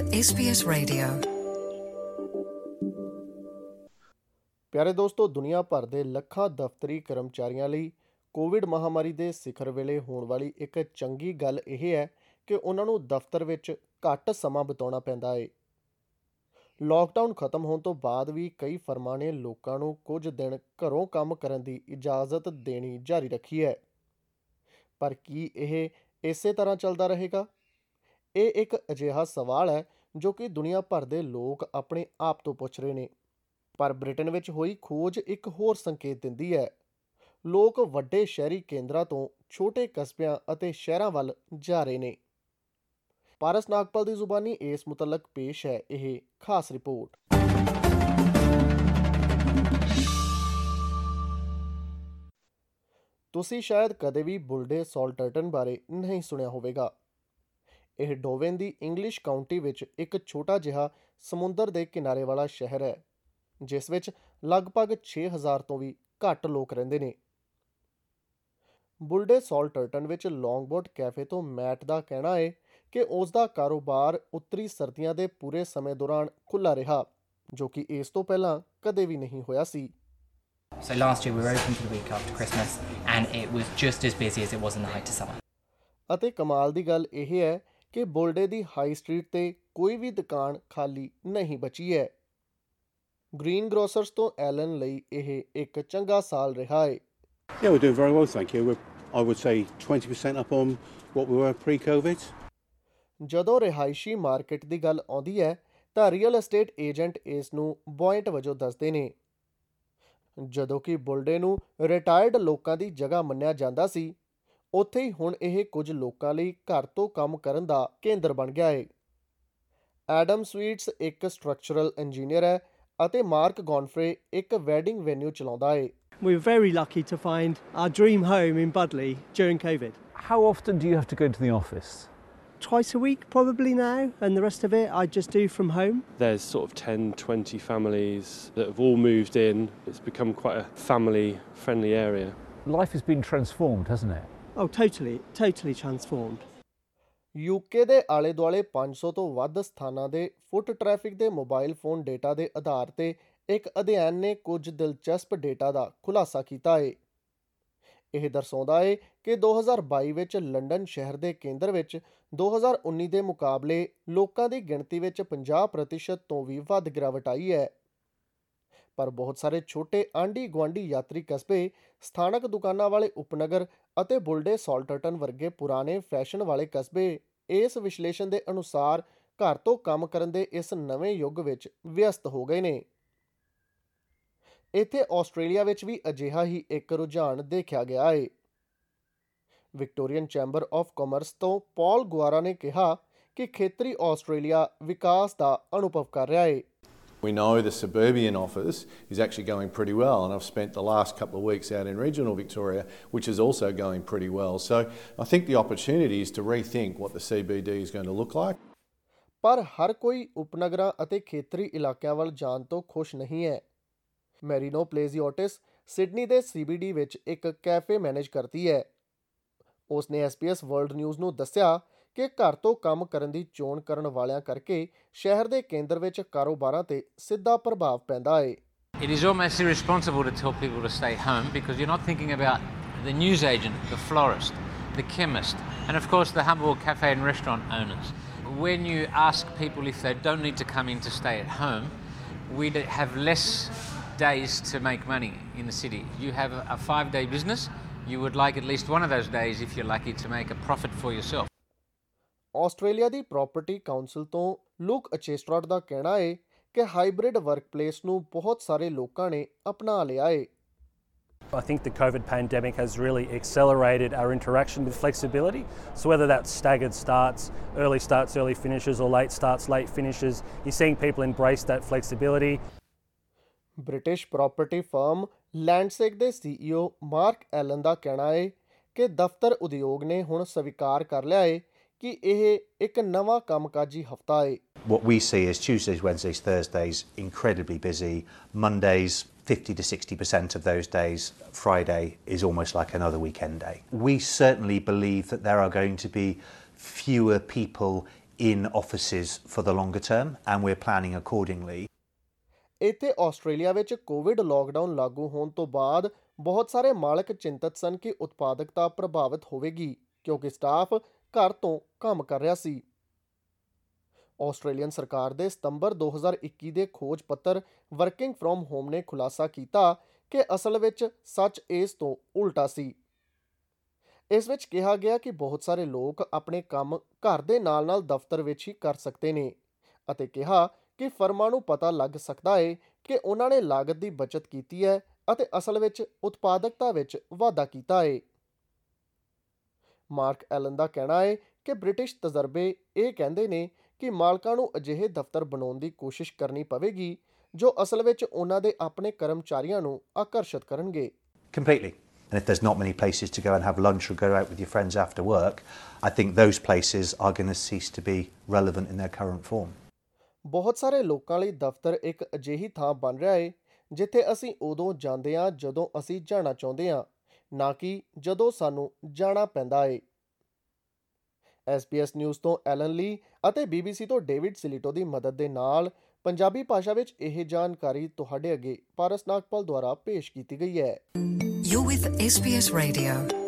SBS Radio. ਪਿਆਰੇ ਦੋਸਤੋ, ਦੁਨੀਆ ਭਰ ਦੇ ਲੱਖਾਂ ਦਫ਼ਤਰੀ ਕਰਮਚਾਰੀਆਂ ਲਈ ਕੋਵਿਡ ਮਹਾਮਾਰੀ ਦੇ ਸਿਖਰ ਵੇਲੇ ਹੋਣ ਵਾਲੀ ਇੱਕ ਚੰਗੀ ਗੱਲ ਇਹ ਹੈ ਕਿ ਉਹਨਾਂ ਨੂੰ ਦਫ਼ਤਰ ਵਿੱਚ ਘੱਟ ਸਮਾਂ ਬਿਤਾਉਣਾ ਪੈਂਦਾ ਹੈ ਲਾਕਡਾਊਨ ਖਤਮ ਹੋਣ ਤੋਂ ਬਾਅਦ ਵੀ ਕਈ ਫਰਮਾਂ ਨੇ ਲੋਕਾਂ ਨੂੰ ਕੁਝ ਦਿਨ ਘਰੋਂ ਕੰਮ ਕਰਨ ਦੀ ਇਜਾਜ਼ਤ ਦੇਣੀ ਜਾਰੀ ਰੱਖੀ ਹੈ। ਪਰ ਕੀ ਇਹ ਇਸੇ ਤਰ੍ਹਾਂ ਚੱਲਦਾ ਰਹੇਗਾ? ਇਹ ਇੱਕ ਅਜਿਹਾ ਸਵਾਲ ਹੈ ਜੋ ਕਿ ਦੁਨੀਆ ਭਰ ਦੇ ਲੋਕ ਆਪਣੇ ਆਪ ਤੋਂ ਪੁੱਛ ਰਹੇ ਨੇ। ਪਰ ਬ੍ਰਿਟਨ ਵਿੱਚ ਹੋਈ ਖੋਜ ਇੱਕ ਹੋਰ ਸੰਕੇਤ ਦਿੰਦੀ ਹੈ। ਲੋਕ ਵੱਡੇ ਸ਼ਹਿਰੀ ਕੇਂਦਰਾਂ ਤੋਂ ਛੋਟੇ ਕਸਬਿਆਂ ਅਤੇ ਸ਼ਹਿਰਾਂ ਵੱਲ ਜਾ ਰਹੇ ਨੇ। ਪਾਰਸ ਨਾਗਪਾਲ ਦੀ ਜ਼ੁਬਾਨੀ ਇਸ ਮੁਤਲਕ ਪੇਸ਼ ਹੈ, ਇਹ ਖਾਸ ਰਿਪੋਰਟ। ਤੁਸੀਂ ਸ਼ਾਇਦ ਕਦੇ ਵੀ ਬੁਲਡੇ ਸਾਲਟਰਟਨ ਬਾਰੇ ਨਹੀਂ ਸੁਣਿਆ ਹੋਵੇਗਾ। ਇਹ ਡੋਵੇਨ ਦੀ ਇੰਗਲਿਸ਼ ਕਾਉਂਟੀ ਵਿੱਚ ਇੱਕ ਛੋਟਾ ਜਿਹਾ ਸਮੁੰਦਰ ਦੇ ਕਿਨਾਰੇ ਵਾਲਾ ਸ਼ਹਿਰ ਹੈ ਜਿਸ ਵਿੱਚ ਲਗਭਗ 6000 ਤੋਂ ਵੀ ਘੱਟ ਲੋਕ ਰਹਿੰਦੇ ਨੇ ਬੁਲਡੇ ਸਾਲਟਰਟਨ ਵਿੱਚ ਲੌਂਗਬੋਟ ਕੈਫੇ ਤੋਂ ਮੈਟ ਦਾ ਕਹਿਣਾ ਹੈ ਕਿ ਉਸ ਦਾ ਕਾਰੋਬਾਰ ਉੱਤਰੀ ਸਰਦੀਆਂ ਦੇ ਪੂਰੇ ਸਮੇਂ ਦੌਰਾਨ ਖੁੱਲਾ ਰਿਹਾ ਜੋ ਕਿ ਇਸ ਤੋਂ ਪਹਿਲਾਂ ਕਦੇ ਵੀ ਨਹੀਂ ਹੋਇਆ ਸੀ So last year we were open for the week after Christmas and it was just as busy as it was in the height of summer. ਅਤੇ ਕਮਾਲ ਦੀ ਗੱਲ ਇਹ ਹੈ ਕਿ ਬੁਲਡੇ ਦੀ ਹਾਈ ਸਟਰੀਟ ਤੇ ਕੋਈ ਵੀ ਦੁਕਾਨ ਖਾਲੀ ਨਹੀਂ ਬਚੀ ਹੈ ਗ੍ਰੀਨ ਗਰੋਸਰਸ ਤੋਂ ਐਲਨ ਲਈ ਇਹ ਇੱਕ ਚੰਗਾ ਸਾਲ ਰਿਹਾ ਹੈ Yeah, we're doing very well, thank you. We're, I would say 20% up on what we were pre-COVID. ਜਦੋਂ ਰਿਹਾਇਸ਼ੀ ਮਾਰਕੀਟ ਦੀ ਗੱਲ ਆਉਂਦੀ ਹੈ ਤਾਂ ਰੀਅਲ ਏਸਟੇਟ ਏਜੰਟ ਇਸ ਨੂੰ ਪੁਆਇੰਟ ਵਜੋਂ ਦੱਸਦੇ ਨੇ ਜਦੋਂ ਕਿ ਬੁਲਡੇ ਨੂੰ ਰਿਟਾਇਰਡ ਲੋਕਾਂ ਦੀ ਜਗ੍ਹਾ ਮੰਨਿਆ ਜਾਂਦਾ ਸੀ ਉੱਥੇ ਹੀ ਹੁਣ ਇਹ ਕੁਝ ਲੋਕਾਂ ਲਈ ਘਰ ਤੋਂ ਕੰਮ ਕਰਨ ਦਾ ਕੇਂਦਰ ਬਣ ਗਿਆ ਹੈ ਐਡਮ ਸਵੀਟਸ ਇੱਕ ਸਟਰਕਚਰਲ ਇੰਜੀਨੀਅਰ ਹੈ ਅਤੇ ਮਾਰਕ ਗੌਨਫਰੇ ਇੱਕ ਵੈਡਿੰਗ ਵੈਨਿਊ ਚਲਾਉਂਦਾ ਹੈ We were very lucky to find our dream home in Budley during COVID. How often do you have to go to the office? Twice a week, probably now, and the rest of it I just do from home. There's sort of 10, 20 families that have all moved in. It's become quite a family friendly area. Life has been transformed, hasn't it? Oh, totally, totally transformed. UK ਦੇ ਆਲੇ ਦੁਆਲੇ 500 ਤੋਂ ਵੱਧ ਸਥਾਨਾਂ ਦੇ foot traffic ਦੇ mobile phone data ਦੇ ਆਧਾਰ ਤੇ ਇੱਕ ਅਧਿਐਨ ਨੇ ਕੁਝ ਦਿਲਚਸਪ ਡੇਟਾ ਦਾ ਖੁਲਾਸਾ ਕੀਤਾ ਹੈ ਇਹ ਦਰਸਾਉਂਦਾ ਹੈ ਕਿ 2022 ਵਿੱਚ ਲੰਡਨ ਸ਼ਹਿਰ ਦੇ ਕੇਂਦਰ ਵਿੱਚ 2019 ਦੇ ਮੁਕਾਬਲੇ ਲੋਕਾਂ ਦੀ ਗਿਣਤੀ ਵਿੱਚ 50% ਤੋਂ ਵੀ ਵੱਧ ਗਿਰਾਵਟ ਆਈ ਹੈ ਪਰ ਬਹੁਤ ਸਾਰੇ ਛੋਟੇ ਆਂਢੀ ਗੁਆਂਢੀ ਯਾਤਰੀ ਕਸਬੇ ਸਥਾਨਕ ਦੁਕਾਨਾਂ ਵਾਲੇ ਉਪਨਗਰ ਅਤੇ ਬੁਲਡੇ ਸਾਲਟਰਟਨ ਵਰਗੇ ਪੁਰਾਣੇ ਫੈਸ਼ਨ ਵਾਲੇ ਕਸਬੇ ਇਸ ਵਿਸ਼ਲੇਸ਼ਣ ਦੇ ਅਨੁਸਾਰ ਘਰ ਤੋਂ ਕੰਮ ਕਰਨ ਦੇ ਇਸ ਨਵੇਂ ਯੁੱਗ ਵਿੱਚ ਵਿਅਸਤ ਹੋ ਗਏ ਨੇ। ਇੱਥੇ ਆਸਟ੍ਰੇਲੀਆ ਵਿੱਚ ਵੀ ਅਜਿਹਾ ਹੀ ਇੱਕ ਰੁਝਾਨ ਦੇਖਿਆ ਗਿਆ ਹੈ ਵਿਕਟੋਰੀਅਨ ਚੈਂਬਰ ਆਫ ਕਾਮਰਸ ਤੋਂ ਪੌਲ ਗੁਆਰਾ ਨੇ ਕਿਹਾ ਕਿ ਖੇਤਰੀ ਆਸਟ੍ਰੇਲੀਆ ਵਿਕਾਸ ਦਾ ਅਨੁਭਵ ਕਰ ਰਿਹਾ ਹੈ We know the suburban office is actually going pretty well, and I've spent the last couple of weeks out in regional Victoria, which is also going pretty well. So I think the opportunity is to rethink what the CBD is going to look like. ਪਰ ਹਰ ਕੋਈ ਉਪਨਗਰਾਂ ਅਤੇ ਖੇਤਰੀ ਇਲਾਕਿਆਂ ਵੱਲ ਜਾਣ ਤੋਂ ਖੁਸ਼ ਨਹੀਂ ਹੈ ਮੈਰੀਨੋ ਪਲੇਜ਼ੀਓਟਿਸ ਸਿਡਨੀ ਦੇ CBD ਵਿੱਚ ਇੱਕ ਕੈਫੇ ਮੈਨੇਜ ਕਰਦੀ ਹੈ ਉਸ ਨੇ SBS ਵਰਲਡ ਨਿਊਜ਼ ਨੂੰ ਦੱਸਿਆ ਕਿ ਘਰ ਤੋਂ ਕੰਮ ਕਰਨ ਦੀ ਚੋਣ ਕਰਨ ਵਾਲਿਆਂ ਕਰਕੇ ਸ਼ਹਿਰ ਦੇ ਕੇਂਦਰ ਵਿੱਚ ਕਾਰੋਬਾਰਾਂ ਤੇ ਸਿੱਧਾ ਪ੍ਰਭਾਵ ਪੈਂਦਾ ਹੈ It is almost irresponsible to tell people to stay home because you're not thinking about the newsagent, the florist, the chemist, and of course the humble cafe and restaurant owners. When you ask people if they don't need to come in to stay at home, we have less days to make money in the city. You have a five day business, you would like at least one of those days, if you're lucky, to make a profit for yourself. Australia the property council ਤੋਂ Luke ਅਚੇਸਟਰਾਟ ਦਾ ਕਹਿਣਾ ਹੈ ਕਿ hybrid workplace ਨੂੰ ਬਹੁਤ ਸਾਰੇ ਲੋਕਾਂ ਨੇ ਅਪਣਾ ਲਿਆ ਹੈ I think the COVID pandemic has really accelerated our interaction with flexibility. So, whether that's staggered starts, early starts, early finishes, or late starts, late finishes, you're seeing people embrace that flexibility. British property firm Landsec ਦੇ CEO mark Allen ਦਾ ਕਹਿਣਾ ਹੈ ਕਿ ਦਫ਼ਤਰ ਉਦਯੋਗ ਨੇ ਹੁਣ ਸਵੀਕਾਰ ਕਰ ਲਿਆ ਹੈ ਕਿ ਇਹ ਇੱਕ ਨਵਾਂ ਕੰਮਕਾਜੀ ਹਫਤਾ ਹੈ What we see is Tuesdays, Wednesdays, Thursdays incredibly busy. Mondays, 50 to 60% of those days. Friday is almost like another weekend day. We certainly believe that there are going to be fewer people in offices for the longer term, and we're planning accordingly. ਇੱਥੇ Australia ਵਿੱਚ Covid lockdown ਲਾਗੂ ਹੋਣ ਤੋਂ ਬਾਅਦ ਬਹੁਤ ਸਾਰੇ ਮਾਲਕ ਚਿੰਤਤ ਸਨ ਕਿ ਉਤਪਾਦਕਤਾ ਪ੍ਰਭਾਵਿਤ ਹੋਵੇਗੀ ਕਿਉਂਕਿ ਸਟਾਫ ਘਰ ਤੋਂ ਕੰਮ ਕਰ ਰਿਹਾ ਸੀ। ਆਸਟ੍ਰੇਲੀਅਨ ਸਰਕਾਰ ਦੇ ਸਤੰਬਰ 2021 ਦੇ ਖੋਜ ਪੱਤਰ ਵਰਕਿੰਗ ਫਰੋਮ ਹੋਮ ਨੇ ਖੁਲਾਸਾ ਕੀਤਾ ਕਿ ਅਸਲ ਵਿੱਚ ਸੱਚ ਇਸ ਤੋਂ ਉਲਟਾ ਸੀ। ਇਸ ਵਿੱਚ ਕਿਹਾ ਗਿਆ ਕਿ ਬਹੁਤ ਸਾਰੇ ਲੋਕ ਆਪਣੇ ਕੰਮ ਘਰ ਦੇ ਨਾਲ-ਨਾਲ ਦਫ਼ਤਰ ਵਿੱਚ ਹੀ ਕਰ ਸਕਦੇ ਨੇ ਅਤੇ ਕਿਹਾ ਕਿ ਫਰਮਾਂ ਨੂੰ ਪਤਾ ਲੱਗ ਸਕਦਾ ਹੈ ਕਿ ਉਹਨਾਂ ਨੇ ਲਾਗਤ ਦੀ ਬਚਤ ਕੀਤੀ ਹੈ ਅਤੇ ਅਸਲ ਵਿੱਚ ਉਤਪਾਦਕਤਾ ਵਿੱਚ ਵਾਧਾ ਕੀਤਾ ਹੈ ਮਾਰਕ ਐਲਨ ਦਾ ਕਹਿਣਾ ਹੈ ਕਿ ਬ੍ਰਿਟਿਸ਼ ਤਜਰਬੇ ਇਹ ਕਹਿੰਦੇ ਨੇ ਕਿ ਮਾਲਕਾਂ ਨੂੰ ਅਜਿਹੇ ਦਫ਼ਤਰ ਬਣਾਉਣ ਦੀ ਕੋਸ਼ਿਸ਼ ਕਰਨੀ ਪਵੇਗੀ ਜੋ ਅਸਲ ਵਿੱਚ ਉਹਨਾਂ ਦੇ ਆਪਣੇ ਕਰਮਚਾਰੀਆਂ ਨੂੰ ਆਕਰਸ਼ਿਤ ਕਰਨਗੇ Completely. And if there's not many places to go and have lunch or go out with your friends after work, I think those places are going to cease to be relevant in their current form. ਬਹੁਤ ਸਾਰੇ ਲੋਕਾਂ ਲਈ ਦਫ਼ਤਰ ਇੱਕ ਅਜਿਹੀ ਥਾਂ ਬਣ ਰਿਹਾ ਹੈ ਜਿੱਥੇ ਅਸੀਂ ਉਦੋਂ ਜਾਂਦੇ ਹਾਂ ਜਦੋਂ ਅਸੀਂ ਜਾਣਾ ਚਾਹੁੰਦੇ ਹਾਂ ਨਾ ਕਿ ਜਦੋਂ ਸਾਨੂੰ ਜਾਣਾ ਪੈਂਦਾ ਹੈ SBS ਨਿਊਜ਼ ਤੋਂ ਐਲਨ ਲੀ ਅਤੇ BBC ਤੋਂ ਡੇਵਿਡ ਸਿਲੀਟੋ ਦੀ ਮਦਦ ਦੇ ਨਾਲ ਪੰਜਾਬੀ ਭਾਸ਼ਾ ਵਿੱਚ ਇਹ ਜਾਣਕਾਰੀ ਤੁਹਾਡੇ ਅੱਗੇ ਪਾਰਸ ਨਾਗਪਾਲ ਦੁਆਰਾ ਪੇਸ਼ ਕੀਤੀ ਗਈ ਹੈ You're with SBS Radio.